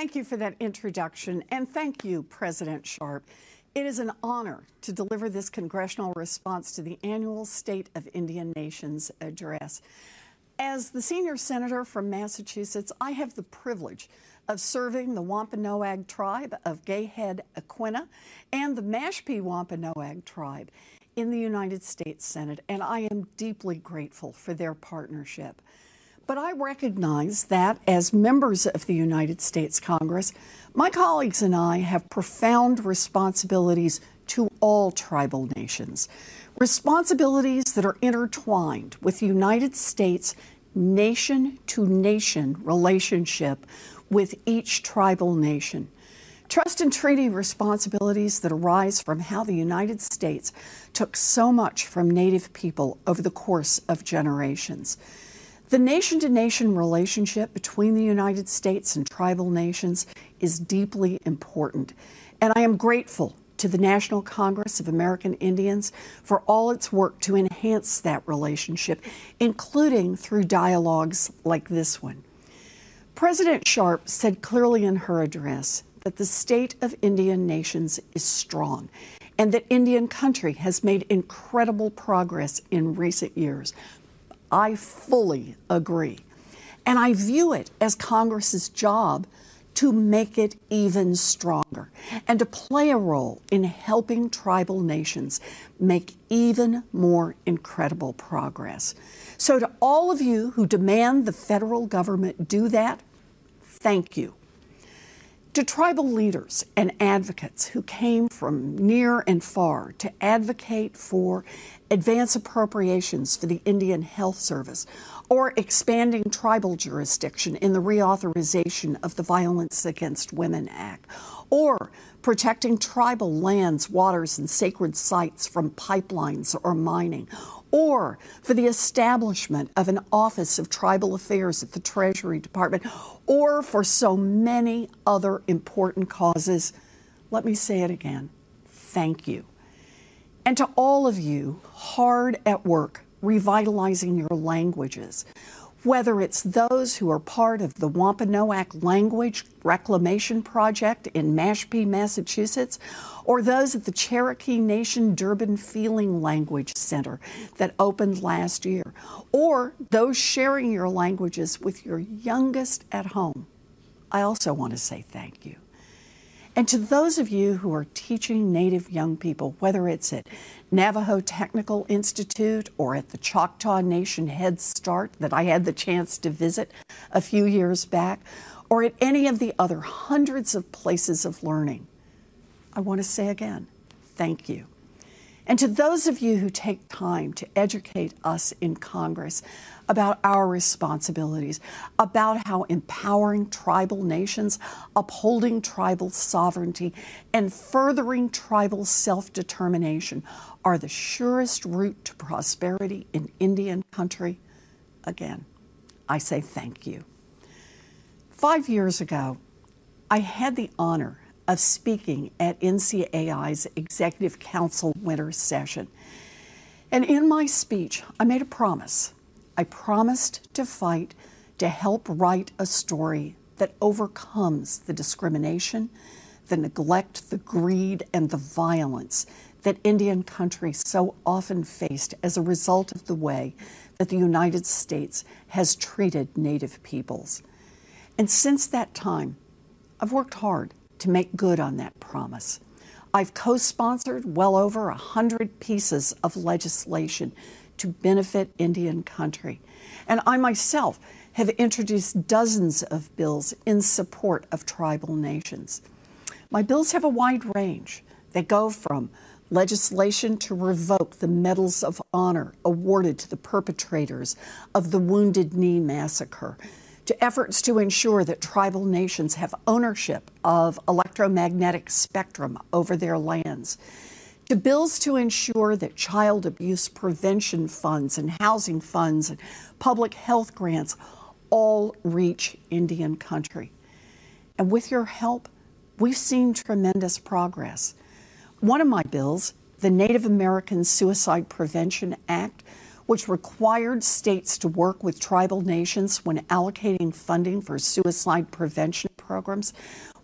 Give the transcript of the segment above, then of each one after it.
Thank you for that introduction, and thank you, President Sharp. It is an honor to deliver this congressional response to the annual State of Indian Nations address. As the senior senator from Massachusetts, I have the privilege of serving the Wampanoag tribe of Gayhead Ekwina and the Mashpee Wampanoag tribe in the United States Senate, and I am deeply grateful for their partnership. But I recognize that as members of the United States Congress, my colleagues and I have profound responsibilities to all tribal nations, responsibilities that are intertwined with the United States nation to nation relationship with each tribal nation. Trust and treaty responsibilities that arise from how the United States took so much from Native people over the course of generations. The nation to nation relationship between the United States and tribal nations is deeply important, and I am grateful to the National Congress of American Indians for all its work to enhance that relationship, including through dialogues like this one. President Sharp said clearly in her address that the state of Indian nations is strong and that Indian country has made incredible progress in recent years, I fully agree. And I view it as Congress's job to make it even stronger and to play a role in helping tribal nations make even more incredible progress. So, to all of you who demand the federal government do that, thank you. To tribal leaders and advocates who came from near and far to advocate for advance appropriations for the Indian Health Service, or expanding tribal jurisdiction in the reauthorization of the Violence Against Women Act, or protecting tribal lands, waters, and sacred sites from pipelines or mining, or for the establishment of an Office of Tribal Affairs at the Treasury Department, or for so many other important causes. Let me say it again. Thank you. And to all of you hard at work revitalizing your languages, whether it's those who are part of the Wampanoag Language Reclamation Project in Mashpee, Massachusetts, or those at the Cherokee Nation Durbin Feeling Language Center that opened last year, or those sharing your languages with your youngest at home. I also want to say thank you. And to those of you who are teaching Native young people, whether it's at Navajo Technical Institute or at the Choctaw Nation Head Start that I had the chance to visit a few years back, or at any of the other hundreds of places of learning, I want to say again, thank you. And to those of you who take time to educate us in Congress about our responsibilities, about how empowering tribal nations, upholding tribal sovereignty, and furthering tribal self determination are the surest route to prosperity in Indian country, again, I say thank you. Five years ago, I had the honor of speaking at NCAI's Executive Council Winter Session. And in my speech, I made a promise I promised to fight to help write a story that overcomes the discrimination, the neglect, the greed, and the violence that Indian country so often faced as a result of the way that the United States has treated Native peoples. And since that time, I've worked hard to make good on that promise. I've co sponsored well over a 100 pieces of legislation to benefit Indian country. And I myself have introduced dozens of bills in support of tribal nations. My bills have a wide range. They go from legislation to revoke the Medals of Honor awarded to the perpetrators of the Wounded Knee Massacre, to efforts to ensure that tribal nations have ownership of electromagnetic spectrum over their lands to bills to ensure that child abuse prevention funds and housing funds and public health grants all reach Indian country. And with your help, we've seen tremendous progress. One of my bills, the Native American Suicide Prevention Act, which required states to work with tribal nations when allocating funding for suicide prevention programs,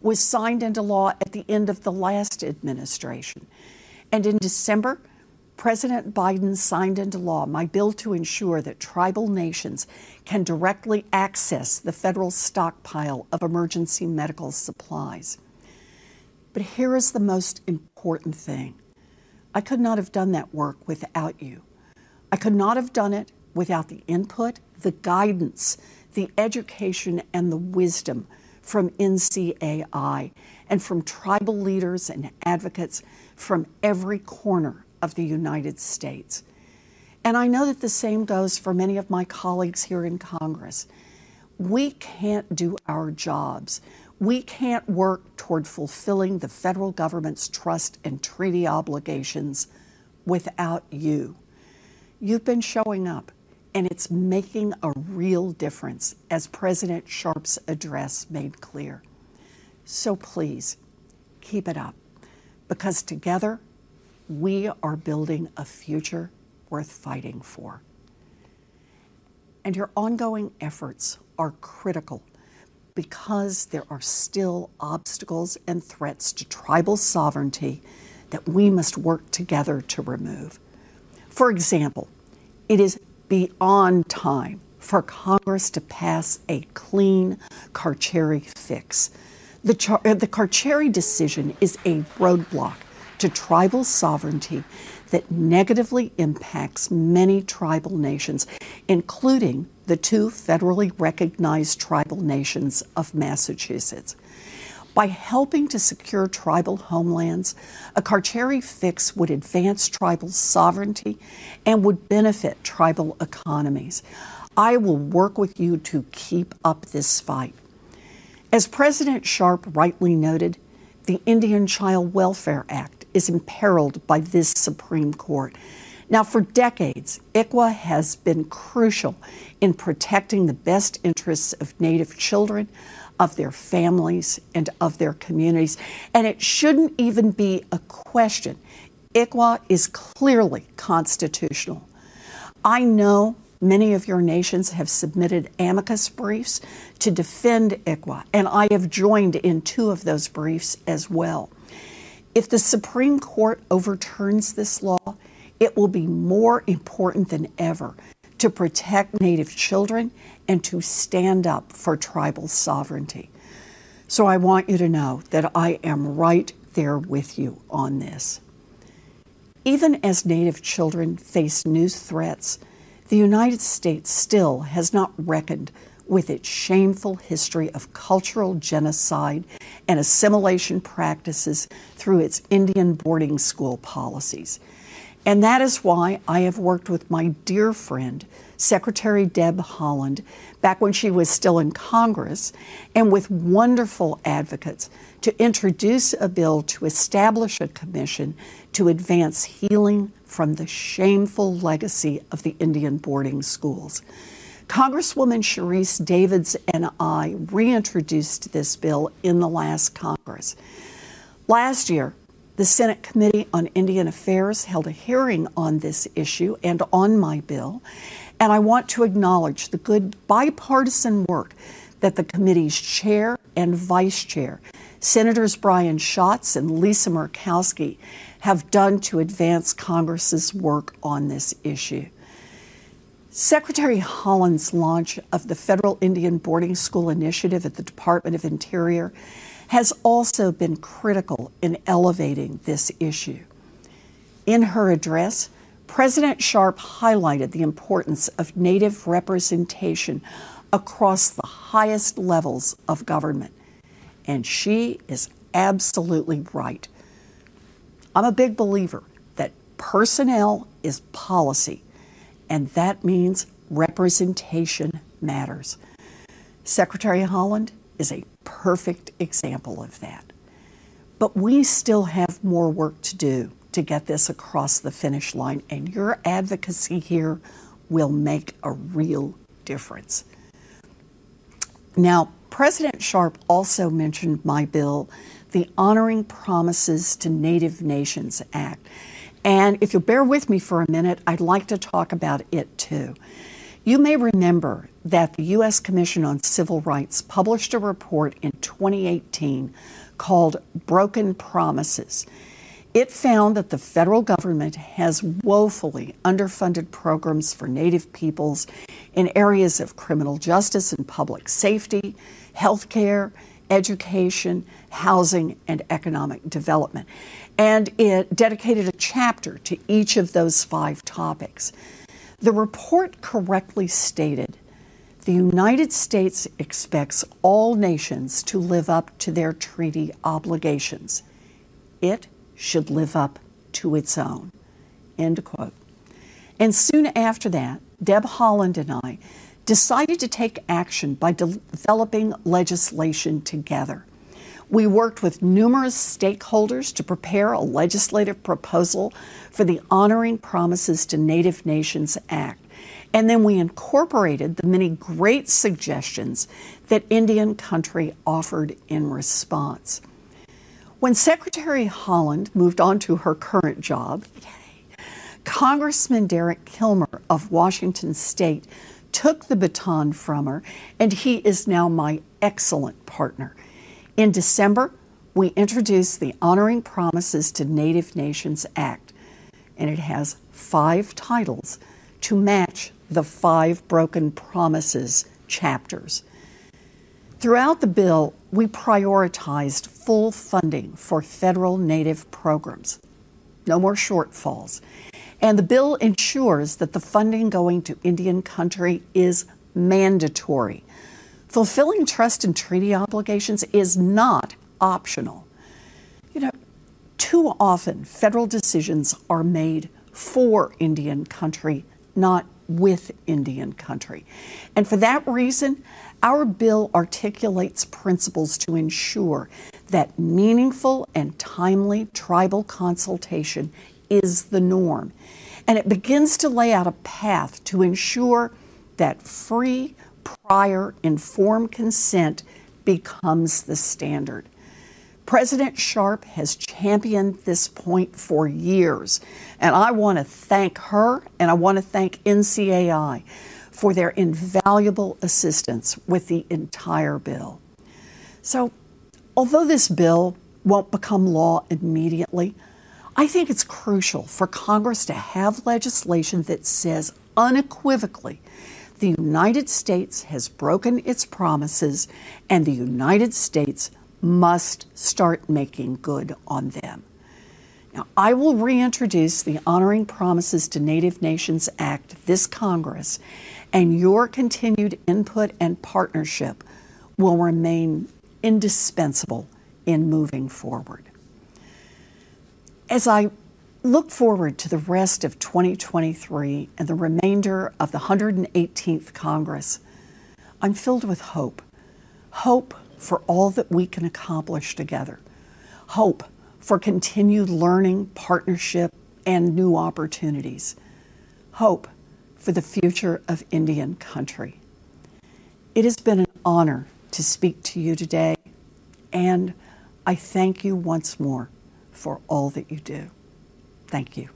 was signed into law at the end of the last administration. And in December, President Biden signed into law my bill to ensure that tribal nations can directly access the federal stockpile of emergency medical supplies. But here is the most important thing I could not have done that work without you. I could not have done it without the input, the guidance, the education, and the wisdom from NCAI and from tribal leaders and advocates from every corner of the United States. And I know that the same goes for many of my colleagues here in Congress. We can't do our jobs. We can't work toward fulfilling the federal government's trust and treaty obligations without you. You've been showing up, and it's making a real difference, as President Sharp's address made clear. So please, keep it up, because together we are building a future worth fighting for. And your ongoing efforts are critical because there are still obstacles and threats to tribal sovereignty that we must work together to remove. For example, it is beyond time for Congress to pass a clean Carcieri fix. The, Char- uh, the Carcieri decision is a roadblock to tribal sovereignty that negatively impacts many tribal nations, including the two federally recognized tribal nations of Massachusetts. By helping to secure tribal homelands, a Carcieri fix would advance tribal sovereignty and would benefit tribal economies. I will work with you to keep up this fight. As President Sharp rightly noted, the Indian Child Welfare Act is imperiled by this Supreme Court. Now, for decades, ICWA has been crucial in protecting the best interests of Native children, of their families and of their communities. And it shouldn't even be a question. ICWA is clearly constitutional. I know many of your nations have submitted amicus briefs to defend ICWA, and I have joined in two of those briefs as well. If the Supreme Court overturns this law, it will be more important than ever to protect Native children and to stand up for tribal sovereignty. So I want you to know that I am right there with you on this. Even as Native children face new threats, the United States still has not reckoned with its shameful history of cultural genocide and assimilation practices through its Indian boarding school policies. And that is why I have worked with my dear friend, Secretary Deb Haaland, back when she was still in Congress, and with wonderful advocates to introduce a bill to establish a commission to advance healing from the shameful legacy of the Indian boarding schools. Congresswoman Sharice Davids and I reintroduced this bill in the last Congress. Last year, the Senate Committee on Indian Affairs held a hearing on this issue and on my bill, and I want to acknowledge the good bipartisan work that the committee's chair and vice chair, Senators Brian Schatz and Lisa Murkowski, have done to advance Congress's work on this issue. Secretary Haaland's launch of the Federal Indian Boarding School Initiative at the Department of Interior has also been critical in elevating this issue. In her address, President Sharp highlighted the importance of Native representation across the highest levels of government. And she is absolutely right. I'm a big believer that personnel is policy, and that means representation matters. Secretary Haaland is a perfect example of that. But we still have more work to do to get this across the finish line, and your advocacy here will make a real difference. Now, President Sharp also mentioned my bill, the Honoring Promises to Native Nations Act. And if you'll bear with me for a minute, I'd like to talk about it too. You may remember that the U.S. Commission on Civil Rights published a report in 2018 called Broken Promises. It found that the federal government has woefully underfunded programs for Native peoples in areas of criminal justice and public safety, healthcare, education, housing, and economic development. And it dedicated a chapter to each of those five topics. The report correctly stated the United States expects all nations to live up to their treaty obligations. It should live up to its own. End quote. And soon after that, Deb Haaland and I decided to take action by de- developing legislation together. We worked with numerous stakeholders to prepare a legislative proposal for the Honoring Promises to Native Nations Act. And then we incorporated the many great suggestions that Indian Country offered in response. When Secretary Haaland moved on to her current job, Congressman Derek Kilmer of Washington State took the baton from her, and he is now my excellent partner. In December, we introduced the Honoring Promises to Native Nations Act, and it has five titles to match the five broken promises chapters. Throughout the bill, we prioritized full funding for federal Native programs. No more shortfalls. And the bill ensures that the funding going to Indian country is mandatory. Fulfilling trust and treaty obligations is not optional. You know, too often federal decisions are made for Indian country, not with Indian country. And for that reason, our bill articulates principles to ensure that meaningful and timely tribal consultation is the norm. And it begins to lay out a path to ensure that free, prior, informed consent becomes the standard. President Sharp has championed this point for years, and I want to thank her and I want to thank NCAI for their invaluable assistance with the entire bill. So, although this bill won't become law immediately, I think it's crucial for Congress to have legislation that says unequivocally the United States has broken its promises and the United States must start making good on them. Now, I will reintroduce the Honoring Promises to Native Nations Act this Congress and your continued input and partnership will remain indispensable in moving forward. As I look forward to the rest of 2023 and the remainder of the 118th Congress, I'm filled with hope. Hope for all that we can accomplish together. Hope for continued learning, partnership, and new opportunities. Hope for the future of Indian country. It has been an honor to speak to you today, and I thank you once more for all that you do. Thank you.